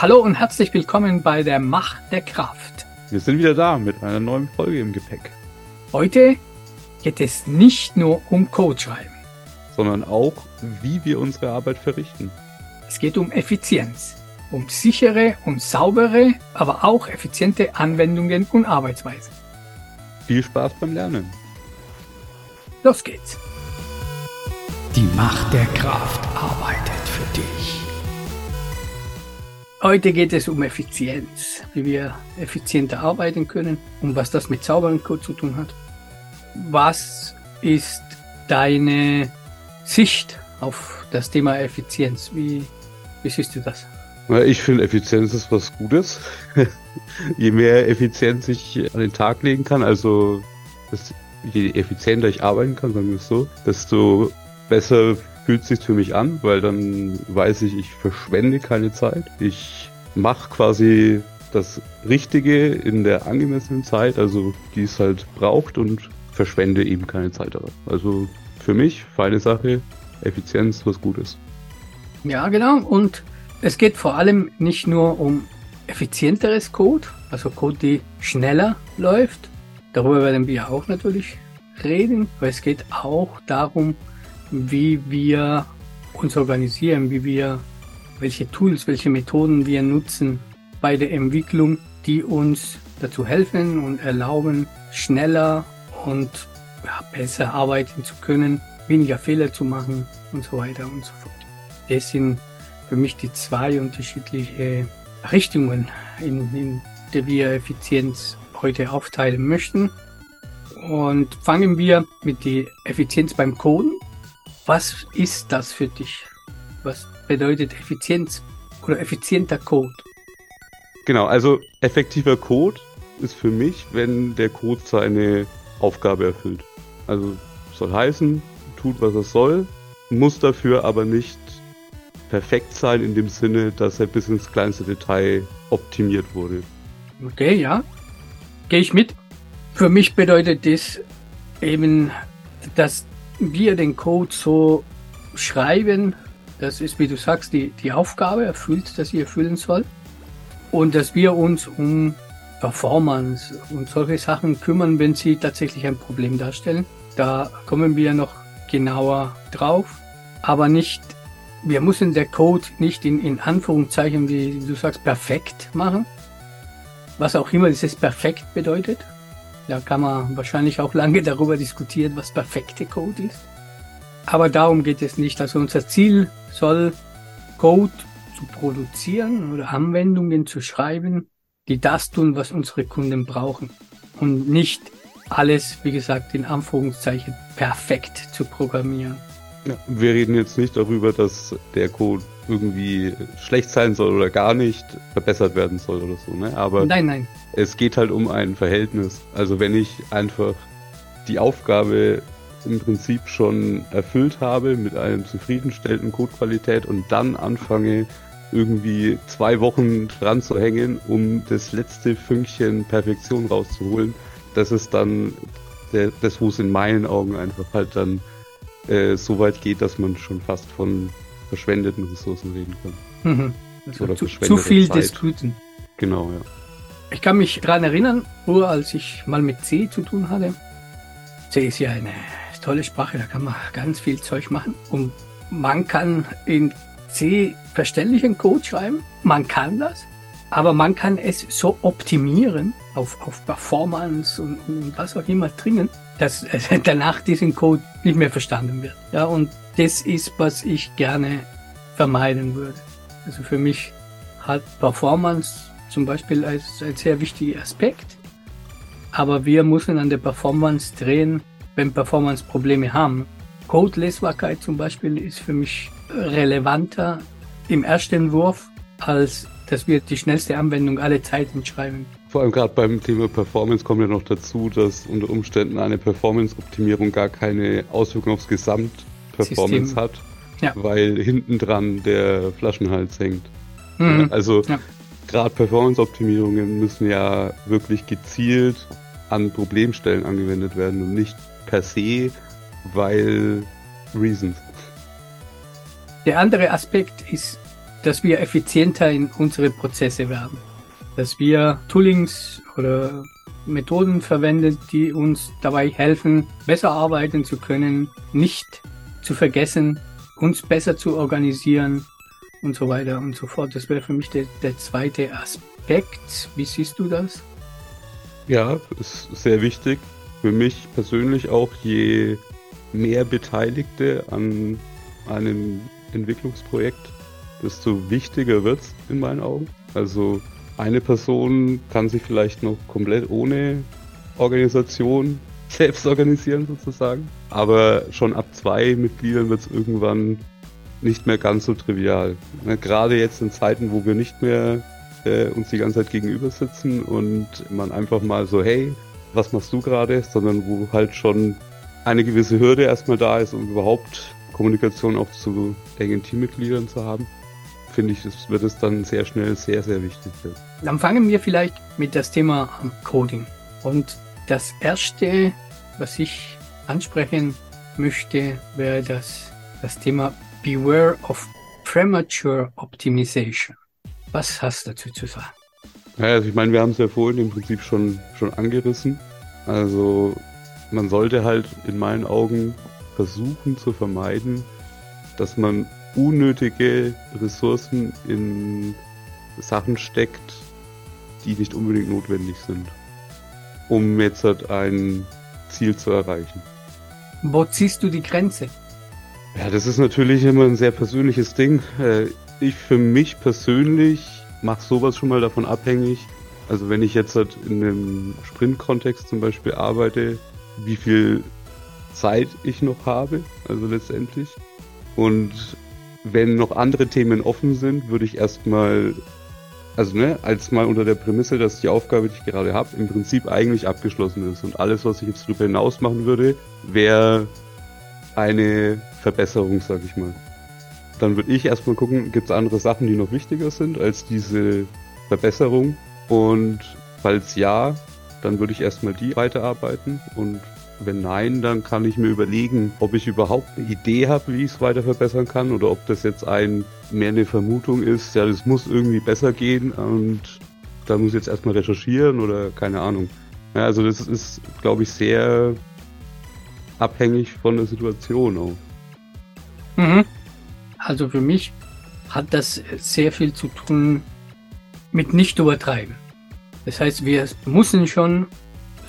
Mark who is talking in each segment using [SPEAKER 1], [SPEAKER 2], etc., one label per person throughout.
[SPEAKER 1] Hallo und herzlich willkommen bei der Macht der Kraft.
[SPEAKER 2] Wir sind wieder da mit einer neuen Folge im Gepäck.
[SPEAKER 1] Heute geht es nicht nur um Code schreiben,
[SPEAKER 2] sondern auch, wie wir unsere Arbeit verrichten.
[SPEAKER 1] Es geht um Effizienz, um sichere und saubere, aber auch effiziente Anwendungen und Arbeitsweisen.
[SPEAKER 2] Viel Spaß beim Lernen.
[SPEAKER 1] Los geht's. Die Macht der Kraft arbeitet Heute geht es um Effizienz, wie wir effizienter arbeiten können und was das mit sauberen Code zu tun hat. Was ist deine Sicht auf das Thema Effizienz? Wie, wie siehst du das?
[SPEAKER 2] Ich finde, Effizienz ist was Gutes. je mehr Effizienz ich an den Tag legen kann, also je effizienter ich arbeiten kann, sagen wir es so, desto besser fühlt sich für mich an, weil dann weiß ich, ich verschwende keine Zeit. Ich mache quasi das Richtige in der angemessenen Zeit, also die es halt braucht und verschwende eben keine Zeit daran. Also für mich, feine Sache, Effizienz, was Gutes.
[SPEAKER 1] Ja, genau. Und es geht vor allem nicht nur um effizienteres Code, also Code, die schneller läuft. Darüber werden wir auch natürlich reden, aber es geht auch darum, wie wir uns organisieren, wie wir, welche Tools, welche Methoden wir nutzen bei der Entwicklung, die uns dazu helfen und erlauben, schneller und ja, besser arbeiten zu können, weniger Fehler zu machen und so weiter und so fort. Das sind für mich die zwei unterschiedliche Richtungen, in, in der wir Effizienz heute aufteilen möchten. Und fangen wir mit der Effizienz beim Coden was ist das für dich? Was bedeutet Effizienz oder effizienter Code?
[SPEAKER 2] Genau, also effektiver Code ist für mich, wenn der Code seine Aufgabe erfüllt. Also soll heißen, tut was er soll, muss dafür aber nicht perfekt sein in dem Sinne, dass er bis ins kleinste Detail optimiert wurde.
[SPEAKER 1] Okay, ja. Gehe ich mit. Für mich bedeutet das eben, dass wir den Code so schreiben, das ist, wie du sagst, die, die Aufgabe erfüllt, dass sie erfüllen soll. Und dass wir uns um Performance und solche Sachen kümmern, wenn sie tatsächlich ein Problem darstellen. Da kommen wir noch genauer drauf. Aber nicht, wir müssen der Code nicht in, in Anführungszeichen, wie du sagst, perfekt machen. Was auch immer dieses perfekt bedeutet. Da kann man wahrscheinlich auch lange darüber diskutieren, was perfekte Code ist. Aber darum geht es nicht. Also unser Ziel soll Code zu produzieren oder Anwendungen zu schreiben, die das tun, was unsere Kunden brauchen. Und nicht alles, wie gesagt, in Anführungszeichen perfekt zu programmieren.
[SPEAKER 2] Ja, wir reden jetzt nicht darüber, dass der Code irgendwie schlecht sein soll oder gar nicht verbessert werden soll oder so, ne? Aber
[SPEAKER 1] nein, nein.
[SPEAKER 2] Es geht halt um ein Verhältnis. Also wenn ich einfach die Aufgabe im Prinzip schon erfüllt habe mit einem zufriedenstellenden Codequalität und dann anfange irgendwie zwei Wochen dran zu hängen, um das letzte Fünkchen Perfektion rauszuholen, das ist dann der, das, wo es in meinen Augen einfach halt dann äh, so weit geht, dass man schon fast von verschwendeten Ressourcen reden kann.
[SPEAKER 1] Mhm. Also Oder zu, zu viel Zeit. Diskuten.
[SPEAKER 2] Genau, ja.
[SPEAKER 1] Ich kann mich daran erinnern, nur als ich mal mit C zu tun hatte. C ist ja eine tolle Sprache, da kann man ganz viel Zeug machen. Und man kann in C verständlichen Code schreiben. Man kann das. Aber man kann es so optimieren auf, auf Performance und, und was auch immer dringen, dass danach diesen Code nicht mehr verstanden wird. Ja, und das ist, was ich gerne vermeiden würde. Also für mich hat Performance zum Beispiel als ein sehr wichtiger Aspekt. Aber wir müssen an der Performance drehen, wenn Performance-Probleme haben. Code-Lesbarkeit zum Beispiel ist für mich relevanter im ersten Wurf, als dass wir die schnellste Anwendung alle Zeiten schreiben.
[SPEAKER 2] Vor allem gerade beim Thema Performance kommt ja noch dazu, dass unter Umständen eine Performance-Optimierung gar keine Auswirkung aufs Gesamt-Performance hat, ja. weil hinten dran der Flaschenhals hängt. Mhm. Also ja. gerade Performance-Optimierungen müssen ja wirklich gezielt an Problemstellen angewendet werden und nicht per se, weil Reasons.
[SPEAKER 1] Der andere Aspekt ist dass wir effizienter in unsere Prozesse werden. Dass wir Toolings oder Methoden verwendet, die uns dabei helfen, besser arbeiten zu können, nicht zu vergessen, uns besser zu organisieren und so weiter und so fort. Das wäre für mich der, der zweite Aspekt. Wie siehst du das?
[SPEAKER 2] Ja, ist sehr wichtig. Für mich persönlich auch, je mehr Beteiligte an einem Entwicklungsprojekt, desto wichtiger wird es in meinen Augen. Also eine Person kann sich vielleicht noch komplett ohne Organisation selbst organisieren sozusagen. Aber schon ab zwei Mitgliedern wird es irgendwann nicht mehr ganz so trivial. Gerade jetzt in Zeiten, wo wir nicht mehr äh, uns die ganze Zeit gegenüber sitzen und man einfach mal so, hey, was machst du gerade? Sondern wo halt schon eine gewisse Hürde erstmal da ist, um überhaupt Kommunikation auch zu engen Teammitgliedern zu haben, finde ich, das wird es dann sehr schnell sehr, sehr wichtig.
[SPEAKER 1] Dann fangen wir vielleicht mit das Thema Coding. Und das erste, was ich ansprechen möchte, wäre das, das Thema Beware of Premature Optimization. Was hast du dazu zu sagen?
[SPEAKER 2] Ja, also ich meine, wir haben es ja vorhin im Prinzip schon, schon angerissen. Also man sollte halt in meinen Augen versuchen zu vermeiden, dass man unnötige Ressourcen in Sachen steckt, die nicht unbedingt notwendig sind, um jetzt halt ein Ziel zu erreichen.
[SPEAKER 1] Wo ziehst du die Grenze?
[SPEAKER 2] Ja, das ist natürlich immer ein sehr persönliches Ding. Äh, ich für mich persönlich mache sowas schon mal davon abhängig. Also wenn ich jetzt halt in einem Sprint-Kontext zum Beispiel arbeite, wie viel Zeit ich noch habe, also letztendlich. Und wenn noch andere Themen offen sind, würde ich erstmal, also ne, als mal unter der Prämisse, dass die Aufgabe, die ich gerade habe, im Prinzip eigentlich abgeschlossen ist. Und alles, was ich jetzt darüber hinaus machen würde, wäre eine Verbesserung, sag ich mal. Dann würde ich erstmal gucken, gibt es andere Sachen, die noch wichtiger sind als diese Verbesserung. Und falls ja, dann würde ich erstmal die weiterarbeiten und wenn nein, dann kann ich mir überlegen, ob ich überhaupt eine Idee habe, wie ich es weiter verbessern kann oder ob das jetzt ein mehr eine Vermutung ist, ja, das muss irgendwie besser gehen und da muss ich jetzt erstmal recherchieren oder keine Ahnung. Ja, also das ist, glaube ich, sehr abhängig von der Situation auch.
[SPEAKER 1] Mhm. Also für mich hat das sehr viel zu tun mit nicht übertreiben. Das heißt, wir müssen schon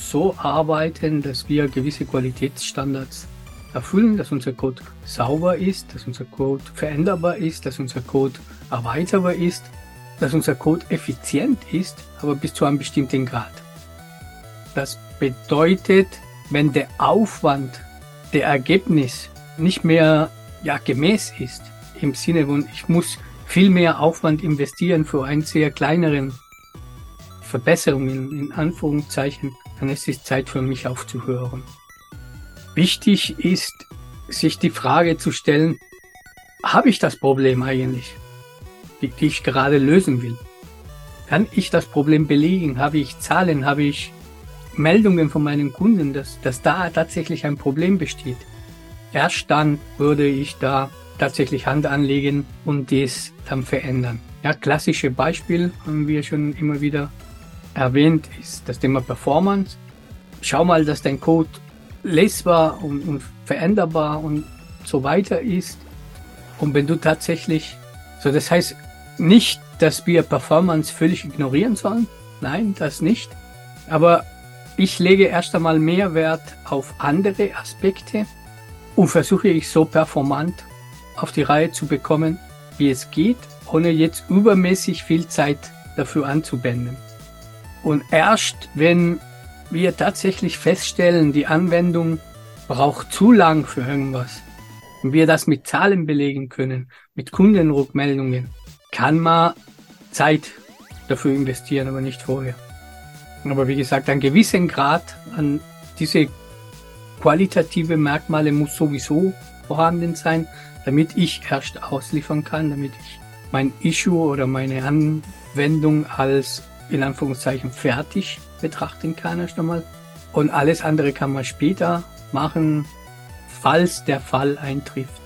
[SPEAKER 1] so arbeiten, dass wir gewisse Qualitätsstandards erfüllen, dass unser Code sauber ist, dass unser Code veränderbar ist, dass unser Code erweiterbar ist, dass unser Code effizient ist, aber bis zu einem bestimmten Grad. Das bedeutet, wenn der Aufwand, der Ergebnis nicht mehr ja, gemäß ist, im Sinne von, ich muss viel mehr Aufwand investieren für einen sehr kleineren Verbesserung in, in Anführungszeichen, dann ist es Zeit für mich aufzuhören. Wichtig ist, sich die Frage zu stellen, habe ich das Problem eigentlich, die, ich gerade lösen will? Kann ich das Problem belegen? Habe ich Zahlen? Habe ich Meldungen von meinen Kunden, dass, dass da tatsächlich ein Problem besteht? Erst dann würde ich da tatsächlich Hand anlegen und dies dann verändern. Ja, klassische Beispiel haben wir schon immer wieder erwähnt, ist das Thema Performance. Schau mal, dass dein Code lesbar und, und veränderbar und so weiter ist. Und wenn du tatsächlich, so das heißt nicht, dass wir Performance völlig ignorieren sollen. Nein, das nicht. Aber ich lege erst einmal mehr Wert auf andere Aspekte und versuche ich so performant auf die Reihe zu bekommen, wie es geht, ohne jetzt übermäßig viel Zeit dafür anzuwenden. Und erst wenn wir tatsächlich feststellen, die Anwendung braucht zu lang für irgendwas, und wir das mit Zahlen belegen können, mit Kundenrückmeldungen, kann man Zeit dafür investieren, aber nicht vorher. Aber wie gesagt, ein gewissen Grad an diese qualitative Merkmale muss sowieso vorhanden sein, damit ich erst ausliefern kann, damit ich mein Issue oder meine Anwendung als in Anführungszeichen fertig betrachten kann erst einmal. Und alles andere kann man später machen, falls der Fall eintrifft,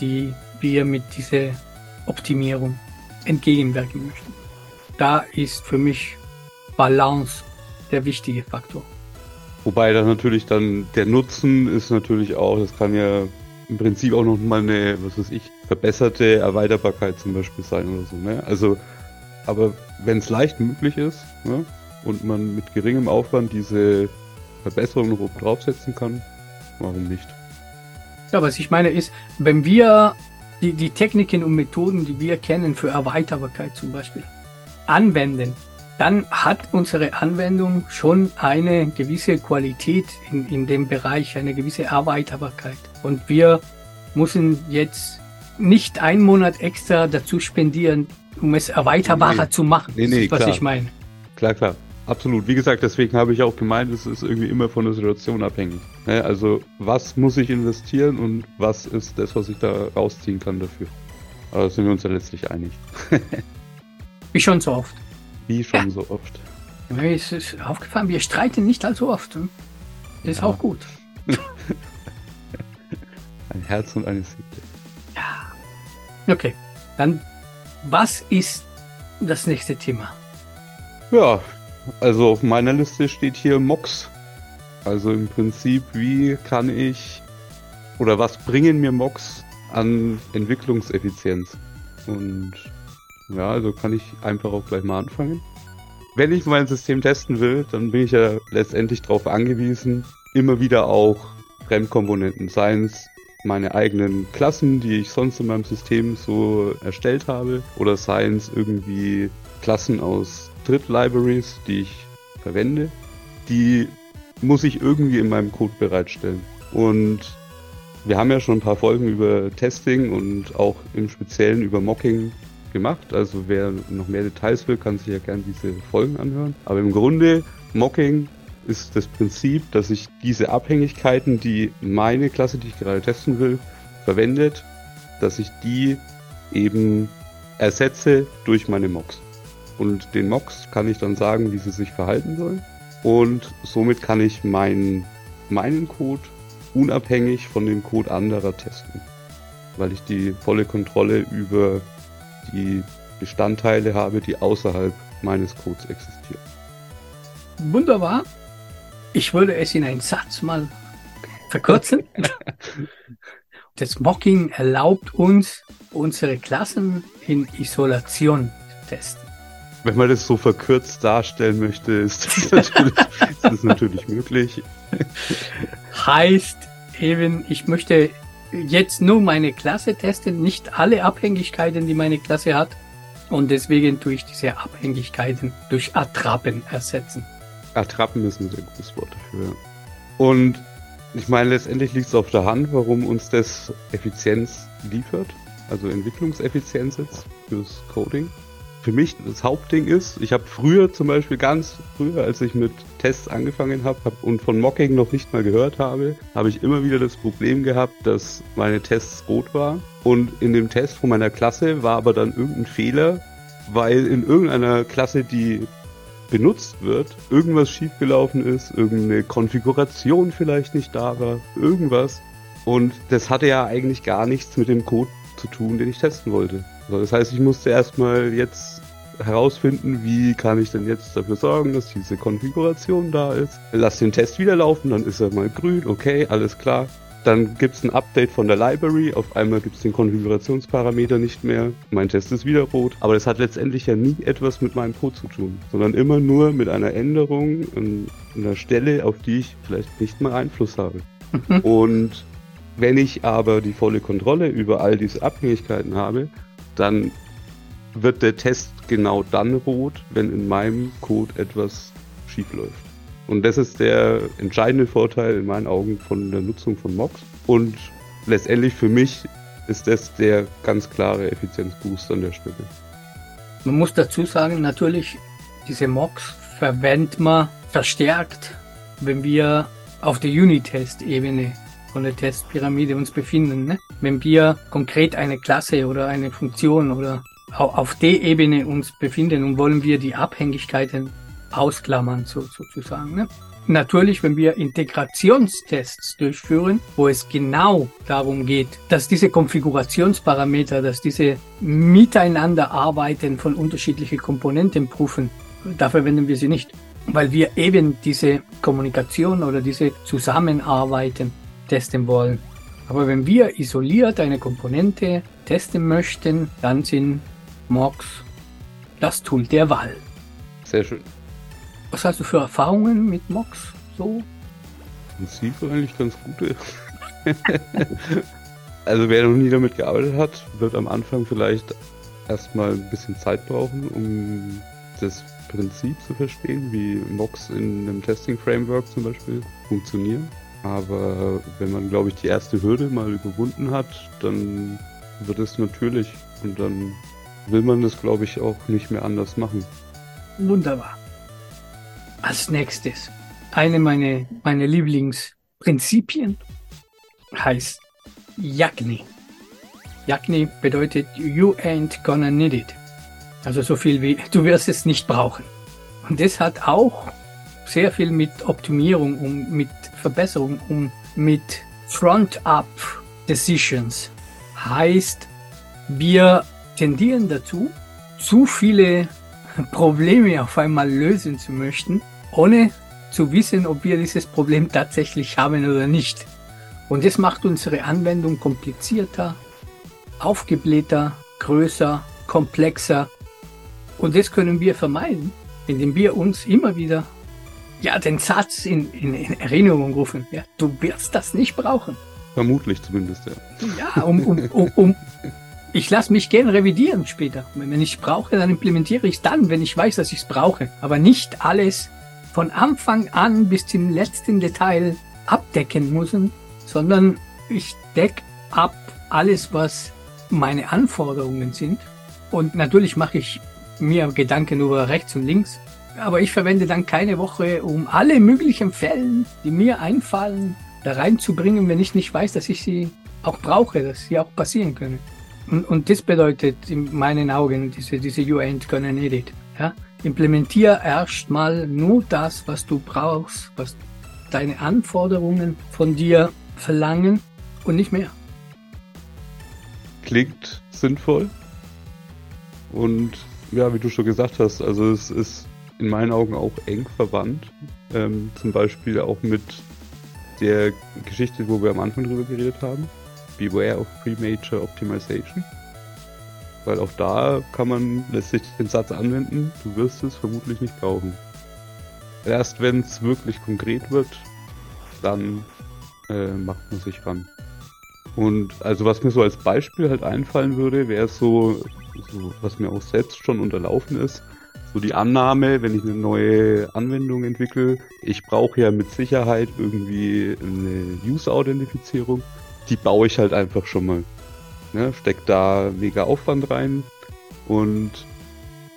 [SPEAKER 1] die wir mit dieser Optimierung entgegenwirken möchten. Da ist für mich Balance der wichtige Faktor.
[SPEAKER 2] Wobei dann natürlich dann der Nutzen ist natürlich auch, das kann ja im Prinzip auch noch mal eine, was weiß ich, verbesserte Erweiterbarkeit zum Beispiel sein oder so. Ne? Also, aber wenn es leicht möglich ist ne, und man mit geringem Aufwand diese Verbesserung noch oben draufsetzen kann, warum nicht?
[SPEAKER 1] Ja, was ich meine ist, wenn wir die, die Techniken und Methoden, die wir kennen für Erweiterbarkeit zum Beispiel, anwenden, dann hat unsere Anwendung schon eine gewisse Qualität in, in dem Bereich, eine gewisse Erweiterbarkeit. Und wir müssen jetzt nicht einen Monat extra dazu spendieren, um es erweiterbarer
[SPEAKER 2] nee,
[SPEAKER 1] zu machen.
[SPEAKER 2] Nee, nee,
[SPEAKER 1] was
[SPEAKER 2] klar.
[SPEAKER 1] ich meine.
[SPEAKER 2] Klar, klar. Absolut. Wie gesagt, deswegen habe ich auch gemeint, es ist irgendwie immer von der Situation abhängig. Ne? Also, was muss ich investieren und was ist das, was ich da rausziehen kann dafür? Aber da sind wir uns ja letztlich einig.
[SPEAKER 1] Wie schon so oft.
[SPEAKER 2] Wie schon ja. so oft.
[SPEAKER 1] Mir ist es aufgefallen, wir streiten nicht allzu oft. Hm? Das ist ja. auch gut.
[SPEAKER 2] Ein Herz und eine Seele.
[SPEAKER 1] Ja. Okay. Dann, was ist das nächste Thema?
[SPEAKER 2] Ja, also auf meiner Liste steht hier Mox. Also im Prinzip, wie kann ich oder was bringen mir Mox an Entwicklungseffizienz? Und ja, also kann ich einfach auch gleich mal anfangen. Wenn ich mein System testen will, dann bin ich ja letztendlich darauf angewiesen, immer wieder auch Fremdkomponenten, seien es meine eigenen Klassen, die ich sonst in meinem System so erstellt habe, oder seien es irgendwie Klassen aus Dritt-Libraries, die ich verwende, die muss ich irgendwie in meinem Code bereitstellen. Und wir haben ja schon ein paar Folgen über Testing und auch im Speziellen über Mocking gemacht. Also wer noch mehr Details will, kann sich ja gerne diese Folgen anhören. Aber im Grunde, Mocking ist das Prinzip, dass ich diese Abhängigkeiten, die meine Klasse, die ich gerade testen will, verwendet, dass ich die eben ersetze durch meine Mocks. Und den Mocks kann ich dann sagen, wie sie sich verhalten sollen. Und somit kann ich meinen, meinen Code unabhängig von dem Code anderer testen. Weil ich die volle Kontrolle über die Bestandteile habe, die außerhalb meines Codes existieren.
[SPEAKER 1] Wunderbar. Ich würde es in einen Satz mal verkürzen. das Mocking erlaubt uns, unsere Klassen in Isolation zu testen.
[SPEAKER 2] Wenn man das so verkürzt darstellen möchte, ist das natürlich, ist das natürlich möglich.
[SPEAKER 1] Heißt eben, ich möchte jetzt nur meine Klasse testen, nicht alle Abhängigkeiten, die meine Klasse hat. Und deswegen tue ich diese Abhängigkeiten durch Attrappen ersetzen.
[SPEAKER 2] Attrappen ist ein sehr gutes Wort dafür. Und ich meine, letztendlich liegt es auf der Hand, warum uns das Effizienz liefert. Also Entwicklungseffizienz jetzt fürs Coding für mich das Hauptding ist, ich habe früher zum Beispiel ganz früher, als ich mit Tests angefangen habe hab und von Mocking noch nicht mal gehört habe, habe ich immer wieder das Problem gehabt, dass meine Tests rot war. Und in dem Test von meiner Klasse war aber dann irgendein Fehler, weil in irgendeiner Klasse, die benutzt wird, irgendwas schiefgelaufen ist, irgendeine Konfiguration vielleicht nicht da war, irgendwas. Und das hatte ja eigentlich gar nichts mit dem Code zu tun, den ich testen wollte. So, das heißt, ich musste erstmal jetzt herausfinden, wie kann ich denn jetzt dafür sorgen, dass diese Konfiguration da ist. Lass den Test wieder laufen, dann ist er mal grün, okay, alles klar. Dann gibt es ein Update von der Library, auf einmal gibt es den Konfigurationsparameter nicht mehr, mein Test ist wieder rot, aber das hat letztendlich ja nie etwas mit meinem Code zu tun, sondern immer nur mit einer Änderung an einer Stelle, auf die ich vielleicht nicht mal Einfluss habe. Mhm. Und wenn ich aber die volle Kontrolle über all diese Abhängigkeiten habe, dann wird der Test genau dann rot, wenn in meinem Code etwas schief läuft. Und das ist der entscheidende Vorteil in meinen Augen von der Nutzung von Mocks. Und letztendlich für mich ist das der ganz klare Effizienzboost an der Stelle.
[SPEAKER 1] Man muss dazu sagen, natürlich, diese Mocks verwendet man verstärkt, wenn wir auf der Unitest-Ebene von der Testpyramide uns befinden. Ne? Wenn wir konkret eine Klasse oder eine Funktion oder auf der Ebene uns befinden und wollen wir die Abhängigkeiten ausklammern, so, sozusagen. Ne? natürlich, wenn wir Integrationstests durchführen, wo es genau darum geht, dass diese Konfigurationsparameter, dass diese Miteinanderarbeiten von unterschiedlichen Komponenten prüfen, da verwenden wir sie nicht, weil wir eben diese Kommunikation oder diese Zusammenarbeiten testen wollen. Aber wenn wir isoliert eine Komponente testen möchten, dann sind Mox das Tool der Wahl.
[SPEAKER 2] Sehr schön.
[SPEAKER 1] Was hast du für Erfahrungen mit Mox so?
[SPEAKER 2] Prinzip eigentlich ganz gute. also wer noch nie damit gearbeitet hat, wird am Anfang vielleicht erstmal ein bisschen Zeit brauchen, um das Prinzip zu verstehen, wie Mox in einem Testing-Framework zum Beispiel funktionieren. Aber wenn man, glaube ich, die erste Hürde mal überwunden hat, dann wird es natürlich und dann will man das, glaube ich, auch nicht mehr anders machen.
[SPEAKER 1] Wunderbar. Als nächstes, eine meiner meine Lieblingsprinzipien heißt Yagni. Yagni bedeutet You ain't gonna need it. Also so viel wie du wirst es nicht brauchen. Und das hat auch sehr viel mit Optimierung und mit Verbesserung und mit Front-up Decisions. Heißt, wir tendieren dazu, zu viele Probleme auf einmal lösen zu möchten, ohne zu wissen, ob wir dieses Problem tatsächlich haben oder nicht. Und das macht unsere Anwendung komplizierter, aufgeblähter, größer, komplexer. Und das können wir vermeiden, indem wir uns immer wieder ja, den Satz in, in, in Erinnerung rufen. Ja, du wirst das nicht brauchen.
[SPEAKER 2] Vermutlich zumindest, ja.
[SPEAKER 1] Ja, um, um, um, um ich lasse mich gern revidieren später. Wenn ich brauche, dann implementiere ich es dann, wenn ich weiß, dass ich es brauche. Aber nicht alles von Anfang an bis zum letzten Detail abdecken müssen, sondern ich deck ab alles, was meine Anforderungen sind. Und natürlich mache ich mir Gedanken über rechts und links. Aber ich verwende dann keine Woche, um alle möglichen Fällen, die mir einfallen, da reinzubringen, wenn ich nicht weiß, dass ich sie auch brauche, dass sie auch passieren können. Und, und das bedeutet in meinen Augen diese, diese You ain't gonna need it. Ja? Implementier erstmal nur das, was du brauchst, was deine Anforderungen von dir verlangen und nicht mehr.
[SPEAKER 2] Klingt sinnvoll. Und ja, wie du schon gesagt hast, also es ist in meinen Augen auch eng verwandt. Ähm, zum Beispiel auch mit der Geschichte, wo wir am Anfang drüber geredet haben. Beware of Premature Optimization. Weil auch da kann man letztlich den Satz anwenden, du wirst es vermutlich nicht brauchen. Erst wenn es wirklich konkret wird, dann äh, macht man sich ran. Und also was mir so als Beispiel halt einfallen würde, wäre so, so, was mir auch selbst schon unterlaufen ist, so die Annahme, wenn ich eine neue Anwendung entwickle, ich brauche ja mit Sicherheit irgendwie eine User-Authentifizierung die baue ich halt einfach schon mal. Ne? Steck da mega Aufwand rein und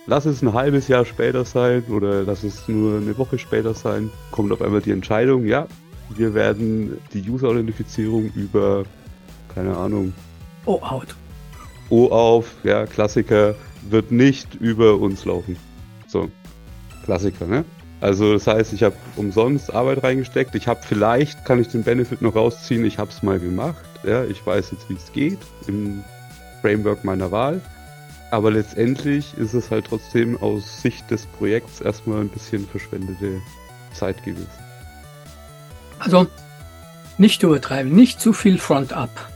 [SPEAKER 2] lass es ein halbes Jahr später sein oder lass es nur eine Woche später sein, kommt auf einmal die Entscheidung, ja, wir werden die User-Authentifizierung über, keine Ahnung.
[SPEAKER 1] O-Out.
[SPEAKER 2] O-Auf, ja, Klassiker, wird nicht über uns laufen. So, Klassiker, ne? Also das heißt, ich habe umsonst Arbeit reingesteckt. Ich habe vielleicht, kann ich den Benefit noch rausziehen, ich habe es mal gemacht. Ja, ich weiß jetzt, wie es geht im Framework meiner Wahl. Aber letztendlich ist es halt trotzdem aus Sicht des Projekts erstmal ein bisschen verschwendete Zeit gewesen.
[SPEAKER 1] Also nicht übertreiben, nicht zu viel Front-up.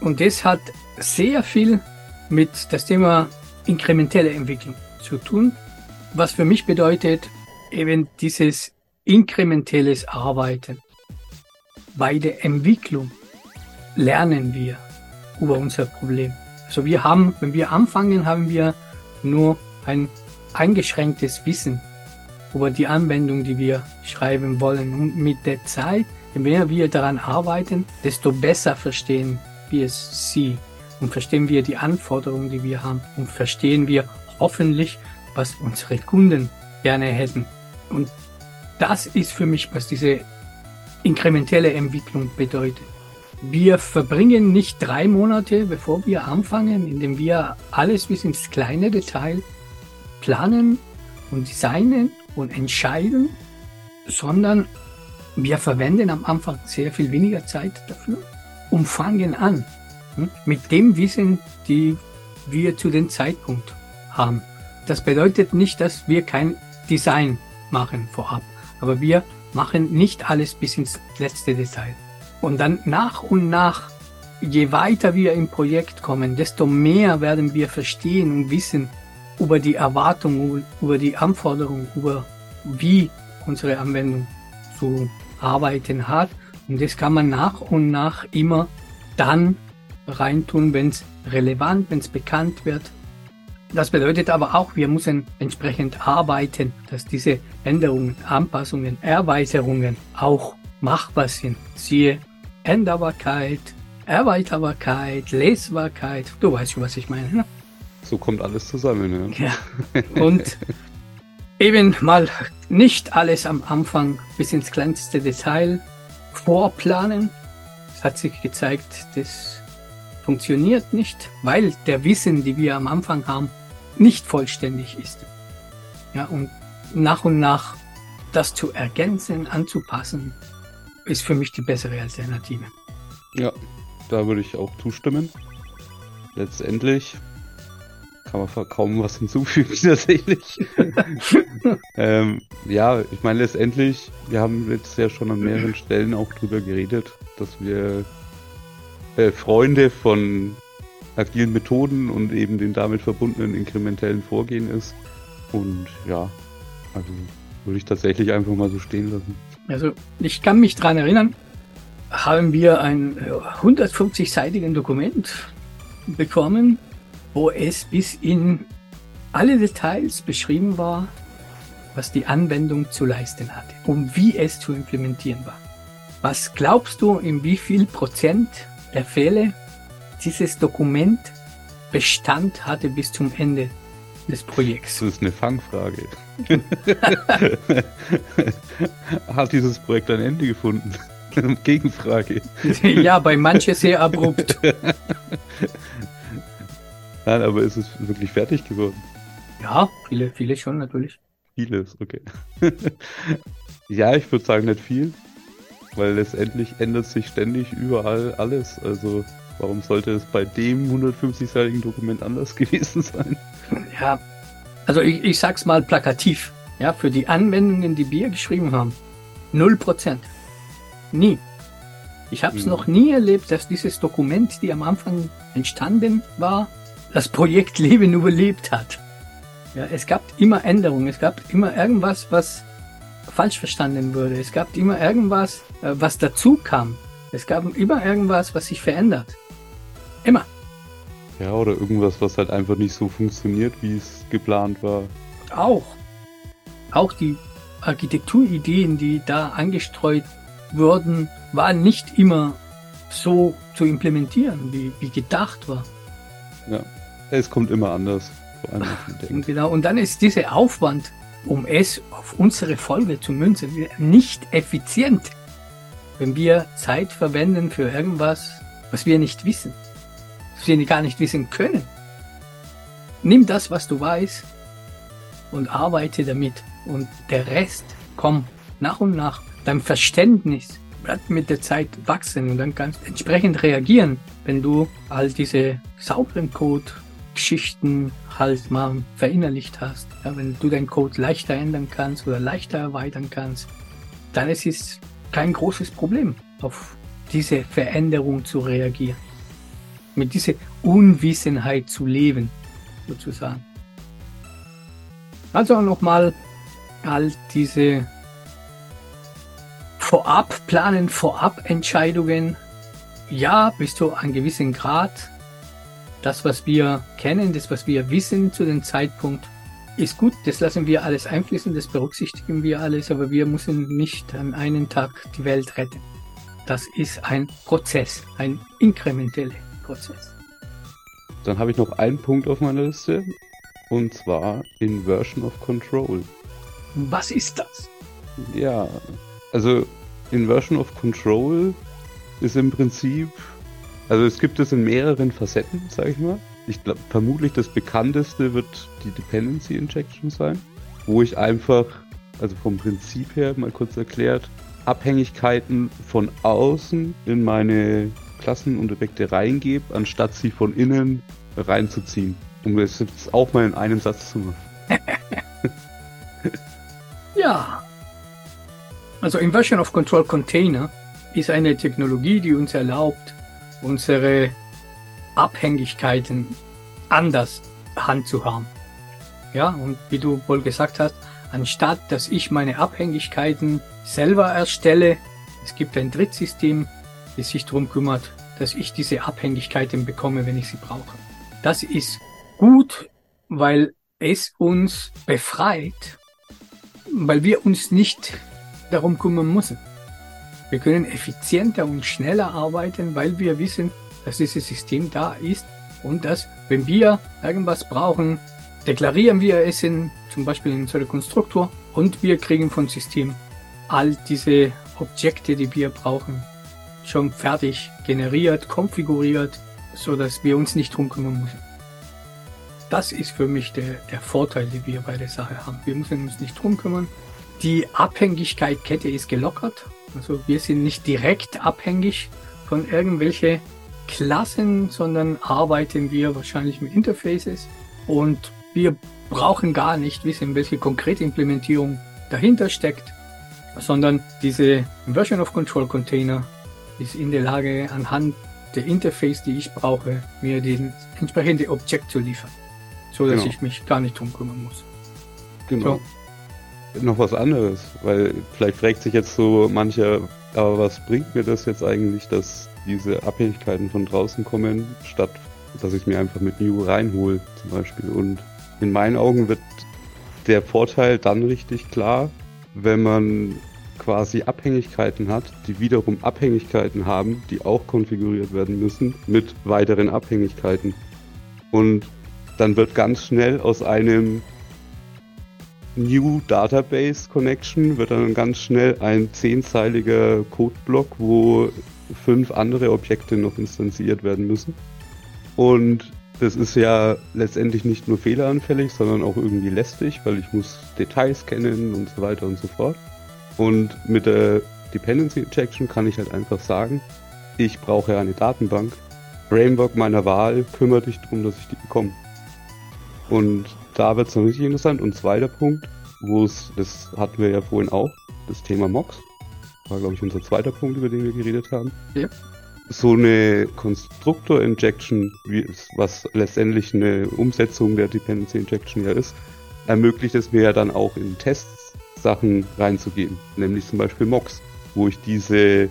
[SPEAKER 1] Und das hat sehr viel mit das Thema inkrementelle Entwicklung zu tun, was für mich bedeutet, eben dieses inkrementelles Arbeiten. Bei der Entwicklung lernen wir über unser Problem. Also wir haben, wenn wir anfangen, haben wir nur ein eingeschränktes Wissen über die Anwendung, die wir schreiben wollen. Und mit der Zeit, je mehr wir daran arbeiten, desto besser verstehen wir sie und verstehen wir die Anforderungen, die wir haben und verstehen wir hoffentlich, was unsere Kunden gerne hätten. Und das ist für mich, was diese inkrementelle Entwicklung bedeutet. Wir verbringen nicht drei Monate, bevor wir anfangen, indem wir alles bis ins kleine Detail planen und designen und entscheiden, sondern wir verwenden am Anfang sehr viel weniger Zeit dafür und fangen an hm, mit dem Wissen, die wir zu dem Zeitpunkt haben. Das bedeutet nicht, dass wir kein Design machen vorab, aber wir machen nicht alles bis ins letzte Detail. Und dann nach und nach, je weiter wir im Projekt kommen, desto mehr werden wir verstehen und wissen über die Erwartungen, über die Anforderungen, über wie unsere Anwendung zu arbeiten hat. Und das kann man nach und nach immer dann reintun, wenn es relevant, wenn es bekannt wird. Das bedeutet aber auch, wir müssen entsprechend arbeiten, dass diese Änderungen, Anpassungen, Erweiterungen auch machbar sind. Siehe Änderbarkeit, Erweiterbarkeit, Lesbarkeit. Du weißt schon, was ich meine. Ne?
[SPEAKER 2] So kommt alles zusammen.
[SPEAKER 1] Ja. ja. Und eben mal nicht alles am Anfang bis ins kleinste Detail vorplanen. Es hat sich gezeigt, das funktioniert nicht, weil der Wissen, die wir am Anfang haben, nicht vollständig ist. Ja, und nach und nach das zu ergänzen, anzupassen, ist für mich die bessere Alternative.
[SPEAKER 2] Ja, da würde ich auch zustimmen. Letztendlich kann man kaum was hinzufügen tatsächlich. ähm, ja, ich meine letztendlich, wir haben jetzt ja schon an mehreren Stellen auch drüber geredet, dass wir äh, Freunde von agilen Methoden und eben den damit verbundenen inkrementellen Vorgehen ist. Und ja, also würde ich tatsächlich einfach mal so stehen lassen.
[SPEAKER 1] Also ich kann mich daran erinnern, haben wir ein 150-seitigen Dokument bekommen, wo es bis in alle Details beschrieben war, was die Anwendung zu leisten hatte und wie es zu implementieren war. Was glaubst du, in wie viel Prozent der Fälle dieses Dokument Bestand hatte bis zum Ende des Projekts?
[SPEAKER 2] Das ist eine Fangfrage. Hat dieses Projekt ein Ende gefunden? Gegenfrage.
[SPEAKER 1] ja, bei manchen sehr abrupt.
[SPEAKER 2] Nein, aber ist es wirklich fertig geworden?
[SPEAKER 1] Ja, viele, viele schon natürlich.
[SPEAKER 2] Vieles, okay. ja, ich würde sagen nicht viel, weil letztendlich ändert sich ständig überall alles. Also warum sollte es bei dem 150-seitigen Dokument anders gewesen sein?
[SPEAKER 1] Ja, also ich, ich sag's mal plakativ. Ja, für die Anwendungen, die wir geschrieben haben, 0%. Nie. Ich habe es hm. noch nie erlebt, dass dieses Dokument, die am Anfang entstanden war, das Projekt Leben überlebt hat. Ja, es gab immer Änderungen, es gab immer irgendwas, was falsch verstanden wurde. Es gab immer irgendwas, äh, was dazu kam. Es gab immer irgendwas, was sich verändert. Immer.
[SPEAKER 2] Ja, oder irgendwas, was halt einfach nicht so funktioniert, wie es geplant war.
[SPEAKER 1] Auch. Auch die Architekturideen, die da angestreut wurden, waren nicht immer so zu implementieren, wie, wie gedacht war.
[SPEAKER 2] Ja. Es kommt immer anders.
[SPEAKER 1] Genau, und dann ist dieser Aufwand, um es auf unsere Folge zu münzen, nicht effizient, wenn wir Zeit verwenden für irgendwas, was wir nicht wissen, was wir gar nicht wissen können. Nimm das, was du weißt und arbeite damit und der Rest kommt nach und nach. Dein Verständnis bleibt mit der Zeit wachsen und dann kannst du entsprechend reagieren, wenn du all diese sauberen Code Geschichten halt mal verinnerlicht hast. Ja, wenn du deinen Code leichter ändern kannst oder leichter erweitern kannst, dann ist es kein großes Problem, auf diese Veränderung zu reagieren. Mit dieser Unwissenheit zu leben, sozusagen. Also nochmal all diese Vorab planen, Vorab Entscheidungen. Ja, bis zu einem gewissen Grad das, was wir kennen, das, was wir wissen zu dem Zeitpunkt, ist gut, das lassen wir alles einfließen, das berücksichtigen wir alles, aber wir müssen nicht an einem Tag die Welt retten. Das ist ein Prozess, ein inkrementeller Prozess.
[SPEAKER 2] Dann habe ich noch einen Punkt auf meiner Liste und zwar Inversion of Control.
[SPEAKER 1] Was ist das?
[SPEAKER 2] Ja, also Inversion of Control ist im Prinzip also es gibt es in mehreren Facetten, sage ich mal. Ich glaube, vermutlich das bekannteste wird die Dependency Injection sein, wo ich einfach, also vom Prinzip her mal kurz erklärt, Abhängigkeiten von außen in meine Klassen und Objekte reingebe, anstatt sie von innen reinzuziehen. Um das jetzt auch mal in einem Satz zu machen.
[SPEAKER 1] ja. Also Inversion of Control Container ist eine Technologie, die uns erlaubt, unsere Abhängigkeiten anders handzuhaben. Ja, und wie du wohl gesagt hast, anstatt dass ich meine Abhängigkeiten selber erstelle, es gibt ein Drittsystem, das sich darum kümmert, dass ich diese Abhängigkeiten bekomme, wenn ich sie brauche. Das ist gut, weil es uns befreit, weil wir uns nicht darum kümmern müssen. Wir können effizienter und schneller arbeiten, weil wir wissen, dass dieses System da ist und dass, wenn wir irgendwas brauchen, deklarieren wir es in, zum Beispiel in unserer Konstruktor und wir kriegen vom System all diese Objekte, die wir brauchen, schon fertig generiert, konfiguriert, so dass wir uns nicht drum kümmern müssen. Das ist für mich der, der Vorteil, den wir bei der Sache haben. Wir müssen uns nicht drum kümmern. Die Abhängigkeitkette ist gelockert. Also wir sind nicht direkt abhängig von irgendwelche Klassen, sondern arbeiten wir wahrscheinlich mit Interfaces und wir brauchen gar nicht wissen, welche konkrete Implementierung dahinter steckt, sondern diese Version of Control Container ist in der Lage, anhand der Interface, die ich brauche, mir den entsprechende Objekt zu liefern, so dass genau. ich mich gar nicht drum kümmern muss.
[SPEAKER 2] Genau. So. Noch was anderes, weil vielleicht fragt sich jetzt so mancher, aber was bringt mir das jetzt eigentlich, dass diese Abhängigkeiten von draußen kommen, statt dass ich mir einfach mit New reinhole zum Beispiel. Und in meinen Augen wird der Vorteil dann richtig klar, wenn man quasi Abhängigkeiten hat, die wiederum Abhängigkeiten haben, die auch konfiguriert werden müssen mit weiteren Abhängigkeiten. Und dann wird ganz schnell aus einem New Database Connection wird dann ganz schnell ein zehnzeiliger Codeblock, wo fünf andere Objekte noch instanziert werden müssen. Und das ist ja letztendlich nicht nur fehleranfällig, sondern auch irgendwie lästig, weil ich muss Details kennen und so weiter und so fort. Und mit der Dependency Injection kann ich halt einfach sagen, ich brauche eine Datenbank. Framework meiner Wahl kümmert sich darum, dass ich die bekomme. Und da wird es dann richtig interessant. Und zweiter Punkt, wo es, das hatten wir ja vorhin auch, das Thema Mocks. War, glaube ich, unser zweiter Punkt, über den wir geredet haben. Ja. So eine Konstruktor-Injection, was letztendlich eine Umsetzung der Dependency Injection ja ist, ermöglicht es mir ja dann auch in Tests Sachen reinzugeben, nämlich zum Beispiel Mocks, wo ich diese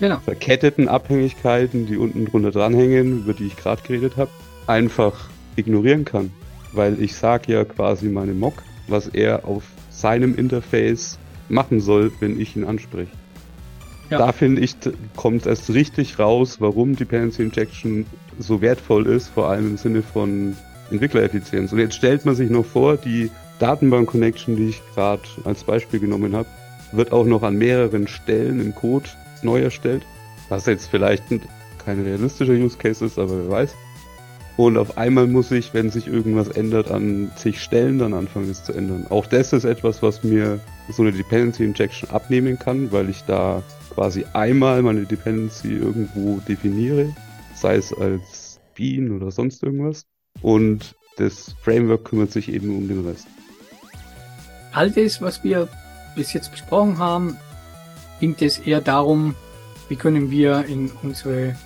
[SPEAKER 2] genau. verketteten Abhängigkeiten, die unten drunter dranhängen, über die ich gerade geredet habe, einfach ignorieren kann. Weil ich sage ja quasi meinem Mock, was er auf seinem Interface machen soll, wenn ich ihn anspreche. Ja. Da finde ich, kommt erst richtig raus, warum Dependency Injection so wertvoll ist, vor allem im Sinne von Entwicklereffizienz. Und jetzt stellt man sich noch vor, die Datenbank-Connection, die ich gerade als Beispiel genommen habe, wird auch noch an mehreren Stellen im Code neu erstellt. Was jetzt vielleicht kein realistischer Use Case ist, aber wer weiß. Und auf einmal muss ich, wenn sich irgendwas ändert, an zig Stellen dann anfangen, es zu ändern. Auch das ist etwas, was mir so eine Dependency Injection abnehmen kann, weil ich da quasi einmal meine Dependency irgendwo definiere, sei es als Bean oder sonst irgendwas. Und das Framework kümmert sich eben um den Rest.
[SPEAKER 1] All das, was wir bis jetzt besprochen haben, ging es eher darum, wie können wir in unsere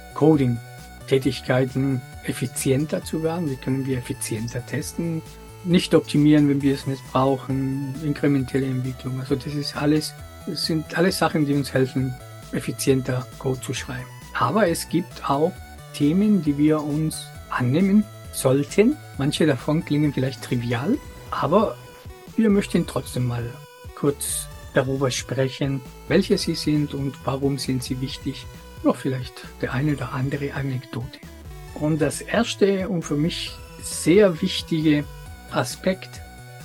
[SPEAKER 1] Coding-Tätigkeiten effizienter zu werden, wie können wir effizienter testen, nicht optimieren, wenn wir es nicht brauchen, inkrementelle Entwicklung. Also das ist alles, das sind alles Sachen, die uns helfen, effizienter Code zu schreiben. Aber es gibt auch Themen, die wir uns annehmen sollten. Manche davon klingen vielleicht trivial, aber wir möchten trotzdem mal kurz darüber sprechen, welche sie sind und warum sind sie wichtig. Noch vielleicht der eine oder andere Anekdote. Und das erste und für mich sehr wichtige Aspekt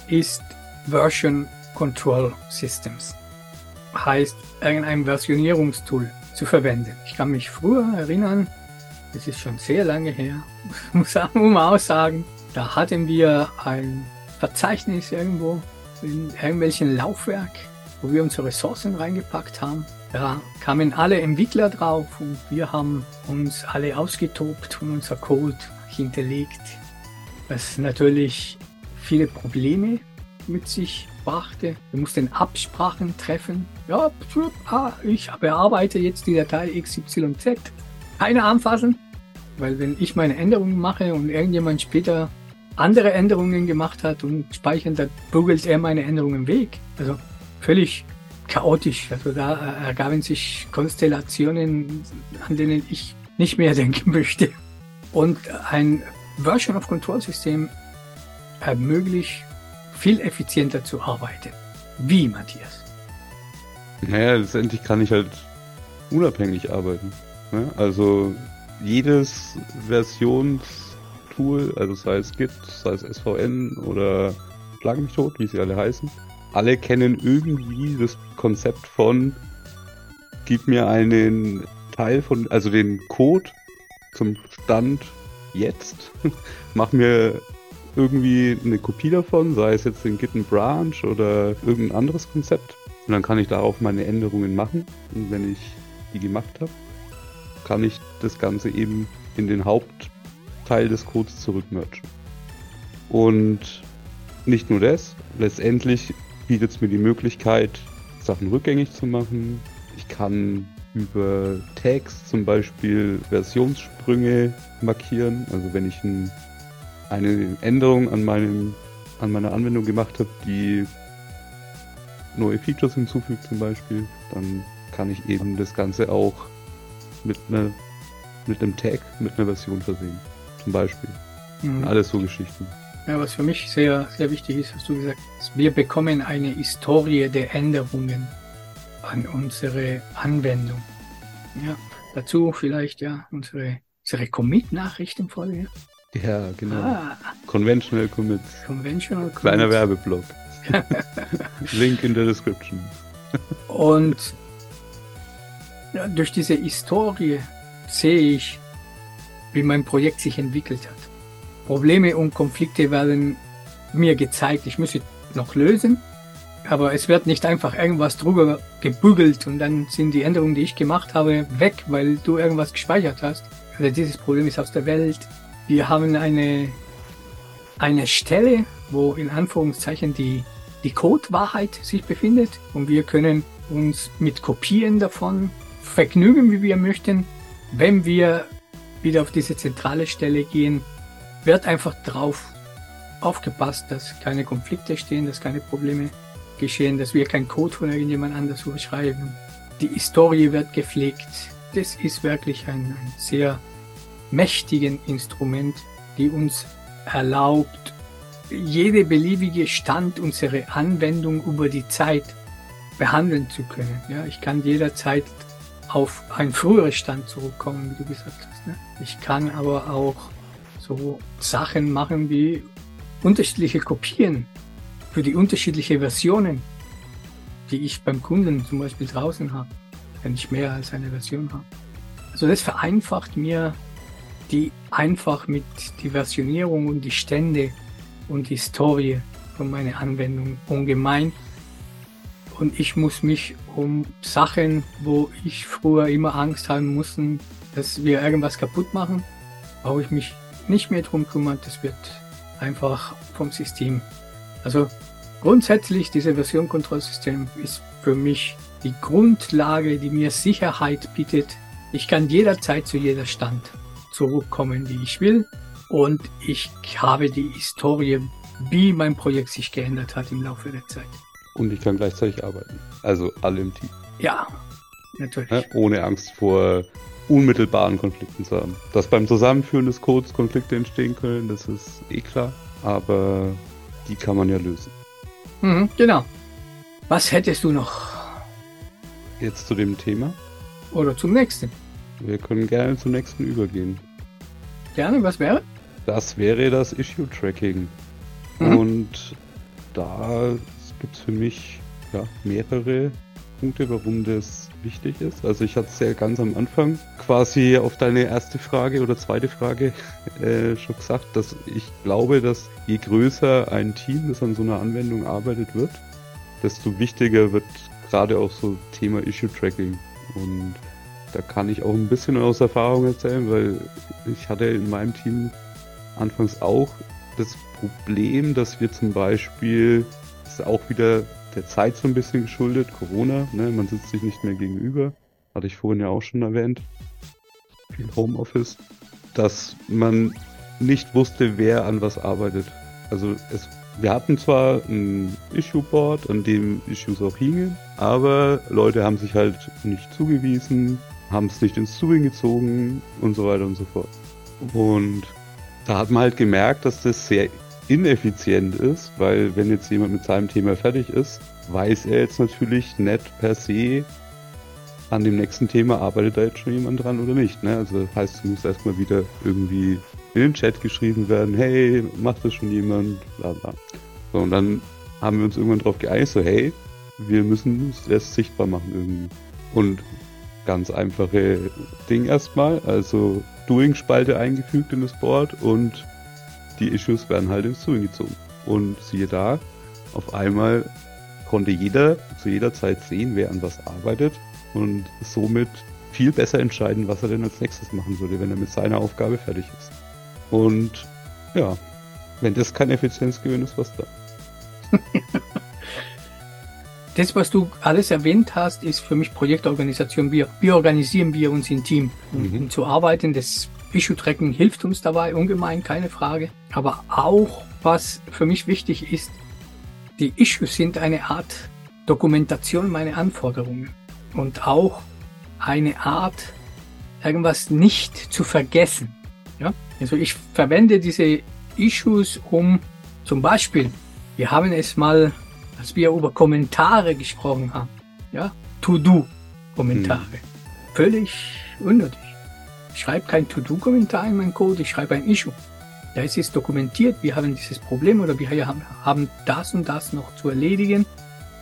[SPEAKER 1] ist Version Control Systems. Heißt, irgendein Versionierungstool zu verwenden. Ich kann mich früher erinnern, das ist schon sehr lange her, muss man auch sagen, da hatten wir ein Verzeichnis irgendwo in irgendwelchen Laufwerk wo wir unsere Ressourcen reingepackt haben. Da kamen alle Entwickler drauf und wir haben uns alle ausgetobt und unser Code hinterlegt, was natürlich viele Probleme mit sich brachte. Wir mussten Absprachen treffen. Ja, ah, ich bearbeite jetzt die Datei XYZ. Keine anfassen, weil wenn ich meine Änderungen mache und irgendjemand später andere Änderungen gemacht hat und speichern, dann buggelt er meine Änderungen weg. Also völlig chaotisch. Also da ergaben sich Konstellationen, an denen ich nicht mehr denken möchte. Und ein Version of Control System ermöglicht, viel effizienter zu arbeiten. Wie, Matthias?
[SPEAKER 2] Naja, letztendlich kann ich halt unabhängig arbeiten. Ne? Also jedes Versionstool, also sei es Git, sei es SVN oder Schlag mich tot, wie sie alle heißen, alle kennen irgendwie das Konzept von gib mir einen Teil von, also den Code zum Stand jetzt, mach mir irgendwie eine Kopie davon, sei es jetzt den Git Branch oder irgendein anderes Konzept. Und dann kann ich darauf meine Änderungen machen. Und wenn ich die gemacht habe, kann ich das Ganze eben in den Hauptteil des Codes zurückmergen. Und nicht nur das, letztendlich bietet es mir die Möglichkeit, Sachen rückgängig zu machen. Ich kann über Tags zum Beispiel Versionssprünge markieren. Also wenn ich ein, eine Änderung an, meinem, an meiner Anwendung gemacht habe, die neue Features hinzufügt zum Beispiel, dann kann ich eben das Ganze auch mit, einer, mit einem Tag, mit einer Version versehen. Zum Beispiel. Mhm. Alles so Geschichten.
[SPEAKER 1] Ja, was für mich sehr, sehr wichtig ist, hast du gesagt, wir bekommen eine Historie der Änderungen an unsere Anwendung. Ja, dazu vielleicht ja unsere, unsere Commit-Nachrichtenfolge.
[SPEAKER 2] Ja, genau. Ah. Conventional Commits.
[SPEAKER 1] Conventional Commits.
[SPEAKER 2] Kleiner Werbeblock. Link in der Description.
[SPEAKER 1] Und ja, durch diese Historie sehe ich, wie mein Projekt sich entwickelt hat. Probleme und Konflikte werden mir gezeigt. Ich muss sie noch lösen, aber es wird nicht einfach irgendwas drüber gebügelt und dann sind die Änderungen, die ich gemacht habe, weg, weil du irgendwas gespeichert hast. Also dieses Problem ist aus der Welt. Wir haben eine, eine Stelle, wo in Anführungszeichen die, die Code-Wahrheit sich befindet und wir können uns mit Kopien davon vergnügen, wie wir möchten. Wenn wir wieder auf diese zentrale Stelle gehen, wird einfach drauf aufgepasst, dass keine Konflikte stehen, dass keine Probleme geschehen, dass wir keinen Code von irgendjemand anders überschreiben. Die Historie wird gepflegt. Das ist wirklich ein, ein sehr mächtigen Instrument, die uns erlaubt, jede beliebige Stand unserer Anwendung über die Zeit behandeln zu können. Ja, ich kann jederzeit auf einen früheren Stand zurückkommen, wie du gesagt hast. Ne? Ich kann aber auch so Sachen machen wie unterschiedliche Kopien für die unterschiedlichen Versionen, die ich beim Kunden zum Beispiel draußen habe, wenn ich mehr als eine Version habe. Also das vereinfacht mir die einfach mit die Versionierung und die Stände und die Historie von meiner Anwendung ungemein. Und ich muss mich um Sachen, wo ich früher immer Angst haben musste, dass wir irgendwas kaputt machen, brauche ich mich nicht mehr drum kümmert, das wird einfach vom System. Also grundsätzlich, diese Versionkontrollsystem ist für mich die Grundlage, die mir Sicherheit bietet. Ich kann jederzeit zu jeder Stand zurückkommen, wie ich will. Und ich habe die Historie, wie mein Projekt sich geändert hat im Laufe der Zeit.
[SPEAKER 2] Und ich kann gleichzeitig arbeiten. Also alle im Team.
[SPEAKER 1] Ja, natürlich.
[SPEAKER 2] Ja, ohne Angst vor unmittelbaren Konflikten zu haben. Dass beim Zusammenführen des Codes Konflikte entstehen können, das ist eh klar, aber die kann man ja lösen.
[SPEAKER 1] Mhm, genau. Was hättest du noch?
[SPEAKER 2] Jetzt zu dem Thema?
[SPEAKER 1] Oder zum nächsten?
[SPEAKER 2] Wir können gerne zum nächsten übergehen.
[SPEAKER 1] Gerne, was wäre?
[SPEAKER 2] Das wäre das Issue Tracking. Mhm. Und da gibt es für mich ja, mehrere Punkte, warum das wichtig ist. Also ich hatte es ja ganz am Anfang quasi auf deine erste Frage oder zweite Frage äh, schon gesagt, dass ich glaube, dass je größer ein Team, das an so einer Anwendung arbeitet wird, desto wichtiger wird gerade auch so Thema Issue Tracking. Und da kann ich auch ein bisschen aus Erfahrung erzählen, weil ich hatte in meinem Team anfangs auch das Problem, dass wir zum Beispiel, das auch wieder der Zeit so ein bisschen geschuldet, Corona, ne, man sitzt sich nicht mehr gegenüber, hatte ich vorhin ja auch schon erwähnt, viel Homeoffice, dass man nicht wusste, wer an was arbeitet. Also es, wir hatten zwar ein Issue-Board, an dem Issues auch hingen, aber Leute haben sich halt nicht zugewiesen, haben es nicht ins Doing gezogen und so weiter und so fort. Und da hat man halt gemerkt, dass das sehr ineffizient ist, weil wenn jetzt jemand mit seinem Thema fertig ist, weiß er jetzt natürlich nicht per se, an dem nächsten Thema arbeitet da jetzt schon jemand dran oder nicht. Ne? Also das heißt, es muss erstmal wieder irgendwie in den Chat geschrieben werden, hey, macht das schon jemand, bla bla. So, und dann haben wir uns irgendwann darauf geeinigt, so hey, wir müssen es erst sichtbar machen irgendwie. Und ganz einfache Ding erstmal, also Doing-Spalte eingefügt in das Board und die Issues werden halt ins Doing gezogen. Und siehe da, auf einmal konnte jeder zu jeder Zeit sehen, wer an was arbeitet und somit viel besser entscheiden, was er denn als nächstes machen würde, wenn er mit seiner Aufgabe fertig ist. Und ja, wenn das kein Effizienzgewinn ist, was dann?
[SPEAKER 1] das, was du alles erwähnt hast, ist für mich Projektorganisation. Wir, wie organisieren wir uns im Team, um, mhm. um zu arbeiten. Das Issue-Tracken hilft uns dabei ungemein, keine Frage. Aber auch, was für mich wichtig ist, die Issues sind eine Art Dokumentation meiner Anforderungen und auch eine Art, irgendwas nicht zu vergessen. Ja? Also ich verwende diese Issues, um zum Beispiel, wir haben es mal, als wir über Kommentare gesprochen haben, ja, To-Do-Kommentare. Hm. Völlig unnötig. Ich schreibe kein To-Do-Kommentar in meinen Code, ich schreibe ein Issue. Da ist es dokumentiert, wir haben dieses Problem oder wir haben das und das noch zu erledigen.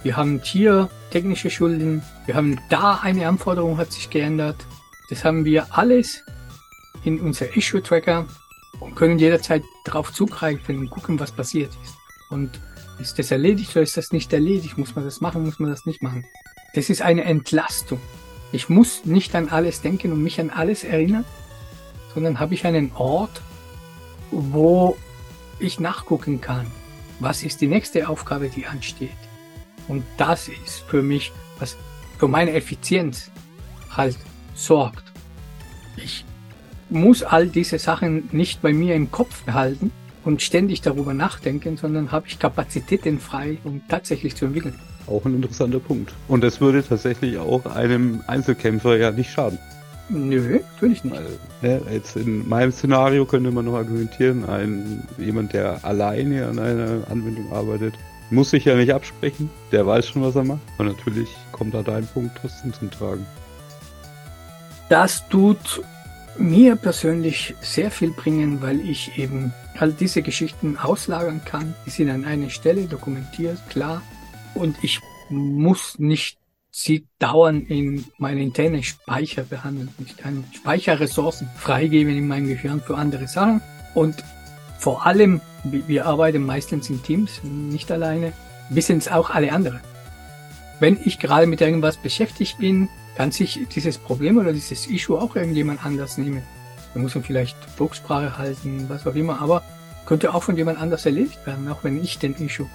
[SPEAKER 1] Wir haben hier technische Schulden, wir haben da eine Anforderung hat sich geändert. Das haben wir alles in unser Issue-Tracker und können jederzeit darauf zugreifen und gucken, was passiert ist. Und ist das erledigt oder ist das nicht erledigt? Muss man das machen, muss man das nicht machen? Das ist eine Entlastung. Ich muss nicht an alles denken und mich an alles erinnern, sondern habe ich einen Ort, wo ich nachgucken kann, was ist die nächste Aufgabe, die ansteht. Und das ist für mich, was für meine Effizienz halt sorgt. Ich muss all diese Sachen nicht bei mir im Kopf behalten und ständig darüber nachdenken, sondern habe ich Kapazitäten frei, um tatsächlich zu entwickeln.
[SPEAKER 2] Auch ein interessanter Punkt. Und das würde tatsächlich auch einem Einzelkämpfer ja nicht schaden.
[SPEAKER 1] Nö, natürlich nicht.
[SPEAKER 2] Ja, jetzt in meinem Szenario könnte man noch argumentieren, ein, jemand, der alleine an einer Anwendung arbeitet, muss sich ja nicht absprechen, der weiß schon, was er macht. Und natürlich kommt da dein Punkt trotzdem zum Tragen.
[SPEAKER 1] Das tut mir persönlich sehr viel bringen, weil ich eben all diese Geschichten auslagern kann. Die sind an einer Stelle dokumentiert, klar. Und ich muss nicht sie dauernd in meine internen Speicher behandeln. Ich kann Speicherressourcen freigeben in meinem Gehirn für andere Sachen. Und vor allem, wir arbeiten meistens in Teams, nicht alleine, wissen es auch alle anderen. Wenn ich gerade mit irgendwas beschäftigt bin, kann sich dieses Problem oder dieses Issue auch irgendjemand anders nehmen. Da muss man vielleicht Drucksprache halten, was auch immer, aber könnte auch von jemand anders erledigt werden, auch wenn ich den Issue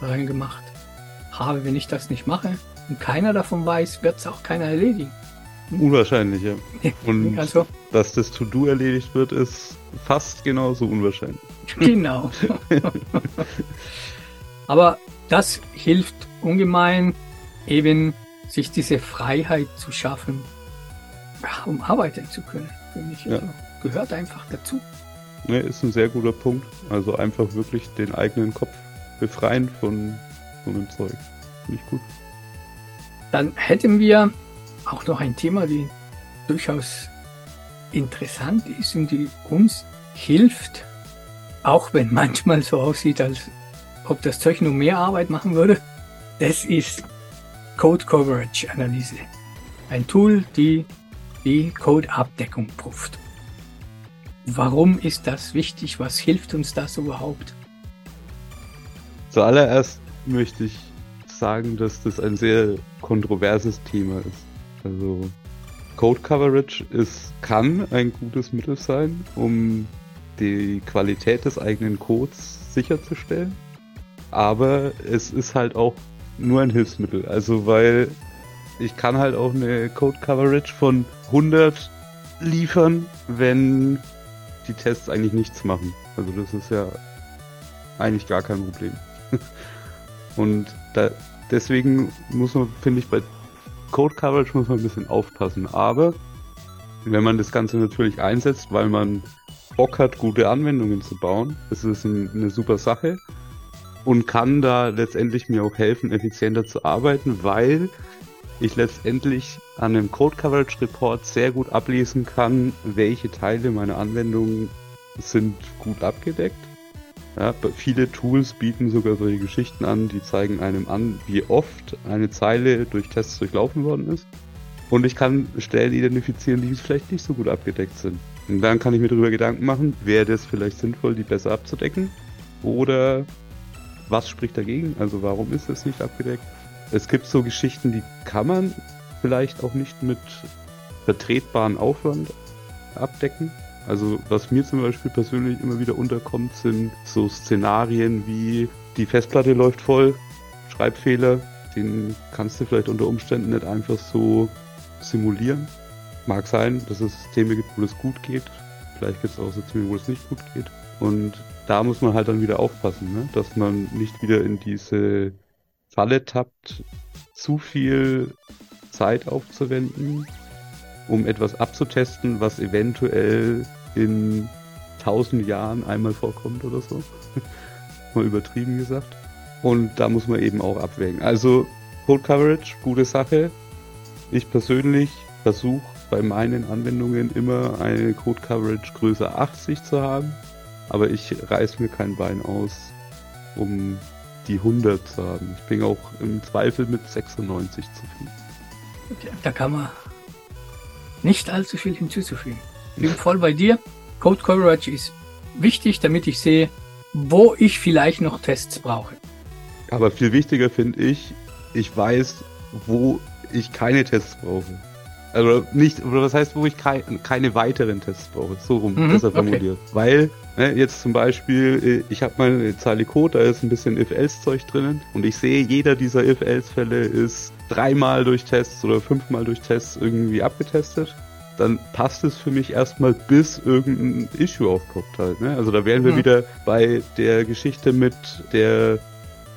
[SPEAKER 1] reingemacht habe. Wenn ich das nicht mache und keiner davon weiß, wird es auch keiner erledigen.
[SPEAKER 2] Unwahrscheinlich, ja. Und also, dass das To-Do erledigt wird, ist fast genauso unwahrscheinlich.
[SPEAKER 1] Genau. Aber das hilft ungemein, eben sich diese Freiheit zu schaffen, um arbeiten zu können. Finde ich. Also, Gehört einfach dazu.
[SPEAKER 2] Ne, ist ein sehr guter Punkt. Also einfach wirklich den eigenen Kopf befreien von so einem Zeug. Finde ich gut.
[SPEAKER 1] Dann hätten wir auch noch ein Thema, die durchaus interessant ist und die uns hilft, auch wenn manchmal so aussieht, als ob das Zeug nur mehr Arbeit machen würde. Das ist Code Coverage Analyse. Ein Tool, die die Code-Abdeckung prüft. Warum ist das wichtig? Was hilft uns das überhaupt?
[SPEAKER 2] Zuallererst möchte ich sagen, dass das ein sehr kontroverses Thema ist. Also Code Coverage ist, kann ein gutes Mittel sein, um die Qualität des eigenen Codes sicherzustellen. Aber es ist halt auch nur ein Hilfsmittel. Also weil ich kann halt auch eine Code Coverage von 100 liefern, wenn die Tests eigentlich nichts machen. Also das ist ja eigentlich gar kein Problem. Und da, deswegen muss man, finde ich, bei Code Coverage muss man ein bisschen aufpassen. Aber wenn man das Ganze natürlich einsetzt, weil man Bock hat, gute Anwendungen zu bauen, ist es ein, eine super Sache und kann da letztendlich mir auch helfen, effizienter zu arbeiten, weil ich letztendlich an einem Code Coverage Report sehr gut ablesen kann, welche Teile meiner Anwendung sind gut abgedeckt. Ja, viele Tools bieten sogar solche Geschichten an, die zeigen einem an, wie oft eine Zeile durch Tests durchlaufen worden ist. Und ich kann Stellen identifizieren, die vielleicht nicht so gut abgedeckt sind. Und dann kann ich mir darüber Gedanken machen, wäre das vielleicht sinnvoll, die besser abzudecken? Oder was spricht dagegen? Also warum ist es nicht abgedeckt? Es gibt so Geschichten, die kann man vielleicht auch nicht mit vertretbaren Aufwand abdecken. Also was mir zum Beispiel persönlich immer wieder unterkommt, sind so Szenarien wie die Festplatte läuft voll, Schreibfehler, den kannst du vielleicht unter Umständen nicht einfach so simulieren. Mag sein, dass es Systeme gibt, wo es gut geht. Vielleicht gibt es auch Systeme, wo es nicht gut geht. Und da muss man halt dann wieder aufpassen, ne? dass man nicht wieder in diese Falle tappt, zu viel Zeit aufzuwenden, um etwas abzutesten, was eventuell in tausend Jahren einmal vorkommt oder so. Mal übertrieben gesagt. Und da muss man eben auch abwägen. Also Code Coverage, gute Sache. Ich persönlich versuche bei meinen Anwendungen immer eine Code Coverage größer 80 zu haben. Aber ich reiß mir kein Bein aus, um die 100 zu haben. Ich bin auch im Zweifel mit 96 zufrieden.
[SPEAKER 1] Da kann man nicht allzu viel hinzuzufügen. Ich bin voll bei dir. Code Coverage ist wichtig, damit ich sehe, wo ich vielleicht noch Tests brauche.
[SPEAKER 2] Aber viel wichtiger finde ich, ich weiß, wo ich keine Tests brauche. Also nicht, oder was heißt, wo ich kei keine weiteren Tests brauche. So rum, mhm, besser formuliert. Okay. Weil, ne, jetzt zum Beispiel, äh, ich habe mal eine Zeile Code, da ist ein bisschen If-Else-Zeug drinnen und ich sehe, jeder dieser If-Else-Fälle ist dreimal durch Tests oder fünfmal durch Tests irgendwie abgetestet. Dann passt es für mich erstmal, bis irgendein Issue aufpoppt halt. Ne? Also da wären wir mhm. wieder bei der Geschichte mit der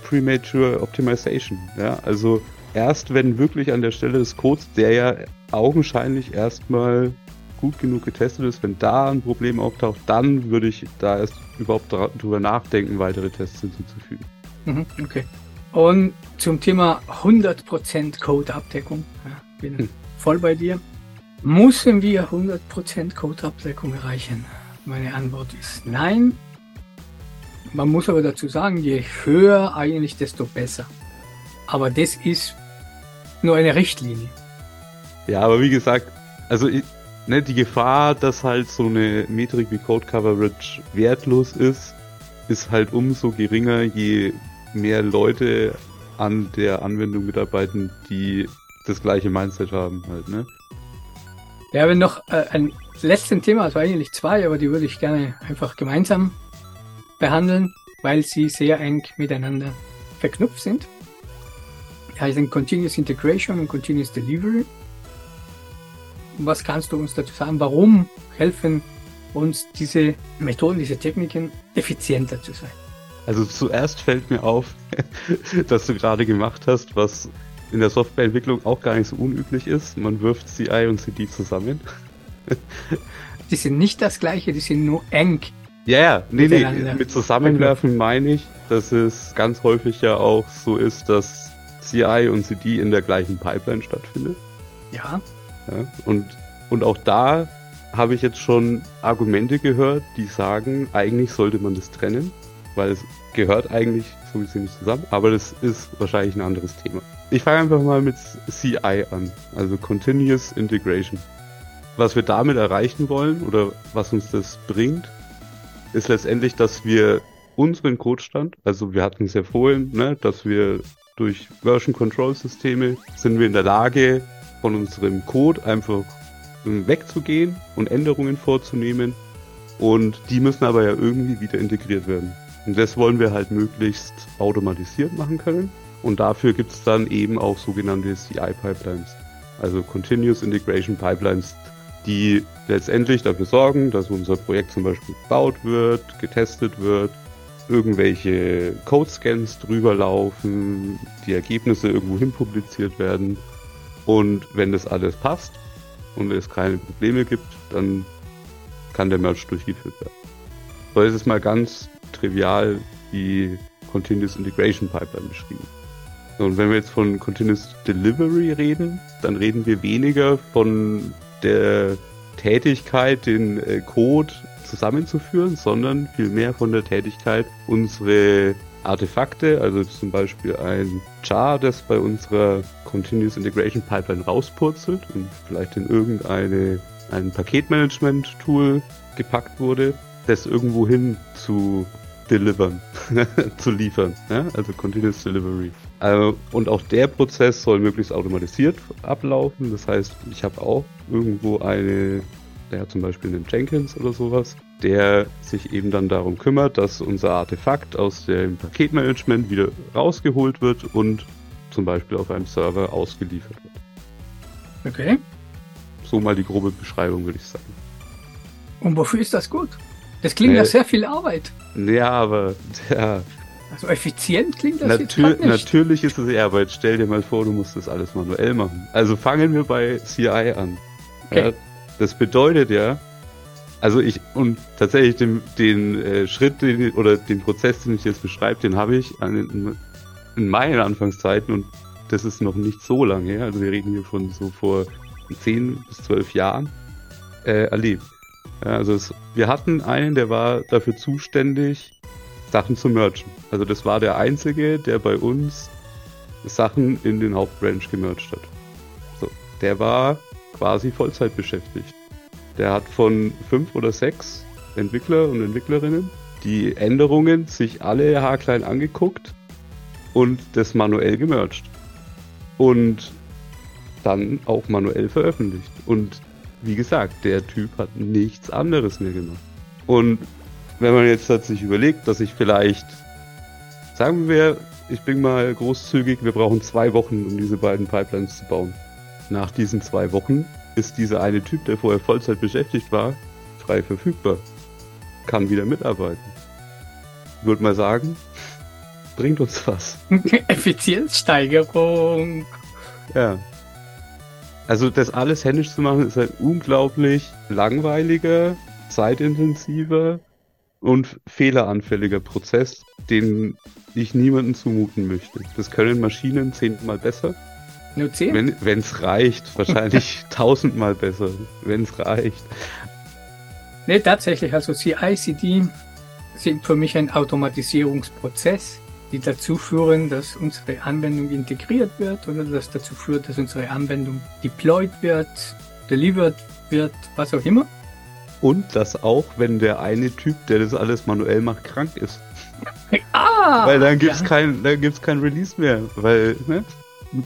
[SPEAKER 2] Premature Optimization. Ja, also erst wenn wirklich an der Stelle des Codes, der ja augenscheinlich erstmal gut genug getestet ist, wenn da ein Problem auftaucht, dann würde ich da erst überhaupt drüber nachdenken, weitere Tests hinzuzufügen.
[SPEAKER 1] Mhm, okay. Und zum Thema 100% Code-Abdeckung, ja, bin hm. voll bei dir. Müssen wir 100% Code-Abdeckung erreichen? Meine Antwort ist nein. Man muss aber dazu sagen, je höher eigentlich, desto besser. Aber das ist nur eine Richtlinie.
[SPEAKER 2] Ja, aber wie gesagt, also ne, die Gefahr, dass halt so eine Metrik wie Code Coverage wertlos ist, ist halt umso geringer, je mehr Leute an der Anwendung mitarbeiten, die das gleiche Mindset haben halt, ne?
[SPEAKER 1] Ja, haben noch äh, ein letztes Thema, also eigentlich zwei, aber die würde ich gerne einfach gemeinsam behandeln, weil sie sehr eng miteinander verknüpft sind. Die heißen Continuous Integration und Continuous Delivery. Was kannst du uns dazu sagen? Warum helfen uns diese Methoden, diese Techniken effizienter zu sein?
[SPEAKER 2] Also zuerst fällt mir auf, dass du gerade gemacht hast, was in der Softwareentwicklung auch gar nicht so unüblich ist. Man wirft CI und CD zusammen.
[SPEAKER 1] die sind nicht das gleiche, die sind nur eng.
[SPEAKER 2] Ja, ja, nee, nee, mit Zusammenwerfen meine ich, dass es ganz häufig ja auch so ist, dass CI und CD in der gleichen Pipeline stattfindet.
[SPEAKER 1] Ja.
[SPEAKER 2] Ja, und, und auch da habe ich jetzt schon Argumente gehört, die sagen, eigentlich sollte man das trennen, weil es gehört eigentlich so ein bisschen zusammen, aber das ist wahrscheinlich ein anderes Thema. Ich fange einfach mal mit CI an, also Continuous Integration. Was wir damit erreichen wollen oder was uns das bringt, ist letztendlich, dass wir unseren Codestand, also wir hatten es ja vorhin, ne, dass wir durch Version Control Systeme sind wir in der Lage, von unserem Code einfach wegzugehen und Änderungen vorzunehmen. Und die müssen aber ja irgendwie wieder integriert werden. Und das wollen wir halt möglichst automatisiert machen können. Und dafür gibt es dann eben auch sogenannte CI-Pipelines. Also Continuous Integration Pipelines, die letztendlich dafür sorgen, dass unser Projekt zum Beispiel gebaut wird, getestet wird, irgendwelche Code-Scans drüber laufen, die Ergebnisse irgendwo hin publiziert werden. Und wenn das alles passt und es keine Probleme gibt, dann kann der Merge durchgeführt werden. So ist es mal ganz trivial die Continuous Integration Pipeline beschrieben. Und wenn wir jetzt von Continuous Delivery reden, dann reden wir weniger von der Tätigkeit, den äh, Code zusammenzuführen, sondern vielmehr von der Tätigkeit, unsere Artefakte, also zum Beispiel ein Char, das bei unserer Continuous Integration Pipeline rauspurzelt und vielleicht in irgendeine ein Paketmanagement-Tool gepackt wurde, das irgendwo hin zu delivern, zu liefern, ja? also Continuous Delivery. Also, und auch der Prozess soll möglichst automatisiert ablaufen. Das heißt, ich habe auch irgendwo eine, der hat zum Beispiel einen Jenkins oder sowas, der sich eben dann darum kümmert, dass unser Artefakt aus dem Paketmanagement wieder rausgeholt wird und zum Beispiel auf einem Server ausgeliefert wird.
[SPEAKER 1] Okay.
[SPEAKER 2] So mal die grobe Beschreibung, würde ich sagen.
[SPEAKER 1] Und wofür ist das gut? Das klingt äh, nach sehr viel Arbeit.
[SPEAKER 2] Ja, aber ja.
[SPEAKER 1] Also effizient klingt das
[SPEAKER 2] Natür jetzt nicht. Natürlich ist es Arbeit. Stell dir mal vor, du musst das alles manuell machen. Also fangen wir bei CI an. Okay. Ja, das bedeutet ja, also ich, und tatsächlich den, den äh, Schritt den, oder den Prozess, den ich jetzt beschreibe, den habe ich an, in meinen Anfangszeiten und das ist noch nicht so lange her, also wir reden hier von so vor 10 bis 12 Jahren, äh, erlebt. Also es, wir hatten einen, der war dafür zuständig, Sachen zu merchen. Also das war der Einzige, der bei uns Sachen in den Hauptbranch gemercht hat. So, der war quasi Vollzeit beschäftigt. Der hat von fünf oder sechs Entwickler und Entwicklerinnen die Änderungen sich alle haarklein angeguckt und das manuell gemercht. Und dann auch manuell veröffentlicht. Und wie gesagt, der Typ hat nichts anderes mehr gemacht. Und wenn man jetzt hat sich überlegt, dass ich vielleicht, sagen wir, ich bin mal großzügig, wir brauchen zwei Wochen, um diese beiden Pipelines zu bauen. Nach diesen zwei Wochen ist dieser eine Typ, der vorher Vollzeit beschäftigt war, frei verfügbar. Kann wieder mitarbeiten. Ich würde mal sagen, bringt uns was.
[SPEAKER 1] Effizienzsteigerung.
[SPEAKER 2] Ja. Also das alles händisch zu machen, ist ein unglaublich langweiliger, zeitintensiver und fehleranfälliger Prozess, den ich niemandem zumuten möchte. Das können Maschinen zehnmal besser.
[SPEAKER 1] Nur zehn?
[SPEAKER 2] Wenn es reicht, wahrscheinlich tausendmal besser, wenn es reicht.
[SPEAKER 1] Ne, tatsächlich, also CI-CD sind für mich ein Automatisierungsprozess, die dazu führen, dass unsere Anwendung integriert wird oder das dazu führt, dass unsere Anwendung deployed wird, delivered wird, was auch immer.
[SPEAKER 2] Und das auch, wenn der eine Typ, der das alles manuell macht, krank ist.
[SPEAKER 1] Ah!
[SPEAKER 2] Weil dann gibt's ja. kein, dann gibt's kein Release mehr, weil, ne?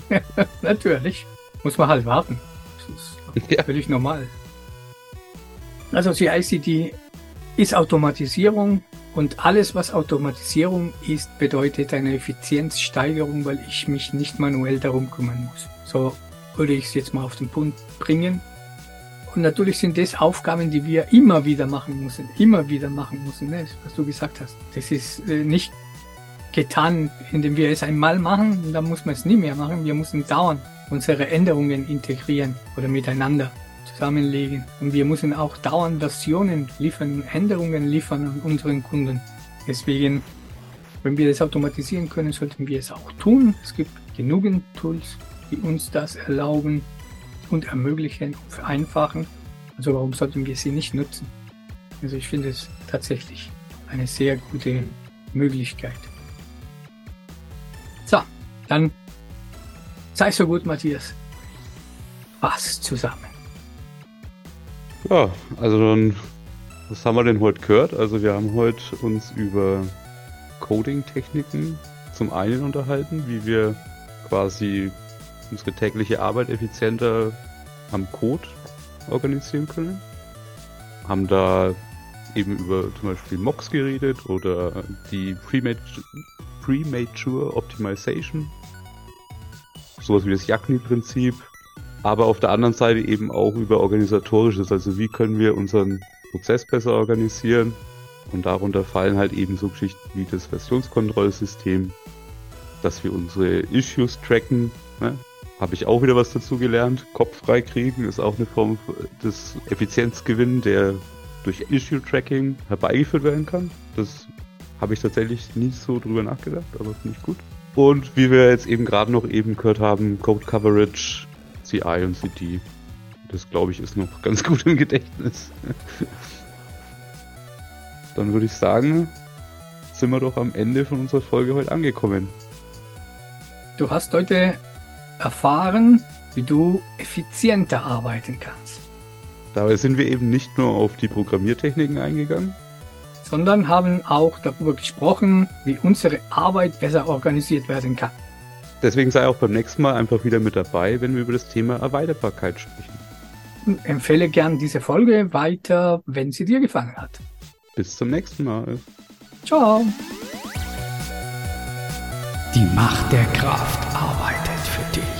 [SPEAKER 1] Natürlich. Muss man halt warten. Das ist ja. völlig normal. Also CICD ist Automatisierung und alles, was Automatisierung ist, bedeutet eine Effizienzsteigerung, weil ich mich nicht manuell darum kümmern muss. So würde ich es jetzt mal auf den Punkt bringen. Und natürlich sind das Aufgaben, die wir immer wieder machen müssen, immer wieder machen müssen, ne? was du gesagt hast. Das ist äh, nicht getan, indem wir es einmal machen, dann muss man es nie mehr machen. Wir müssen dauernd unsere Änderungen integrieren oder miteinander zusammenlegen. Und wir müssen auch dauernd Versionen liefern, Änderungen liefern an unseren Kunden. Deswegen, wenn wir das automatisieren können, sollten wir es auch tun. Es gibt genügend Tools, die uns das erlauben und ermöglichen und vereinfachen. Also warum sollten wir sie nicht nutzen? Also ich finde es tatsächlich eine sehr gute Möglichkeit. So, dann sei so gut, Matthias. Was zusammen.
[SPEAKER 2] Ja, also dann, was haben wir denn heute gehört? Also wir haben heute uns über Coding-Techniken zum einen unterhalten, wie wir quasi unsere tägliche Arbeit effizienter am Code organisieren können. Haben da eben über zum Beispiel Mocks geredet oder die Premature Optimization. Sowas wie das Jagni-Prinzip. Aber auf der anderen Seite eben auch über organisatorisches, also wie können wir unseren Prozess besser organisieren. Und darunter fallen halt eben so Geschichten wie das Versionskontrollsystem, dass wir unsere Issues tracken. Ne? Habe ich auch wieder was dazu gelernt. Kopf frei kriegen ist auch eine Form des Effizienzgewinn, der durch Issue-Tracking herbeigeführt werden kann. Das habe ich tatsächlich nie so drüber nachgedacht, aber finde ich gut. Und wie wir jetzt eben gerade noch eben gehört haben, Code Coverage, CI und CD. Das glaube ich ist noch ganz gut im Gedächtnis. Dann würde ich sagen, sind wir doch am Ende von unserer Folge heute angekommen.
[SPEAKER 1] Du hast heute erfahren, wie du effizienter arbeiten kannst.
[SPEAKER 2] Dabei sind wir eben nicht nur auf die Programmiertechniken eingegangen,
[SPEAKER 1] sondern haben auch darüber gesprochen, wie unsere Arbeit besser organisiert werden kann.
[SPEAKER 2] Deswegen sei auch beim nächsten Mal einfach wieder mit dabei, wenn wir über das Thema Erweiterbarkeit sprechen.
[SPEAKER 1] Empfehle gern diese Folge weiter, wenn sie dir gefallen hat.
[SPEAKER 2] Bis zum nächsten Mal.
[SPEAKER 1] Ciao.
[SPEAKER 3] Die Macht der Kraft arbeitet für dich.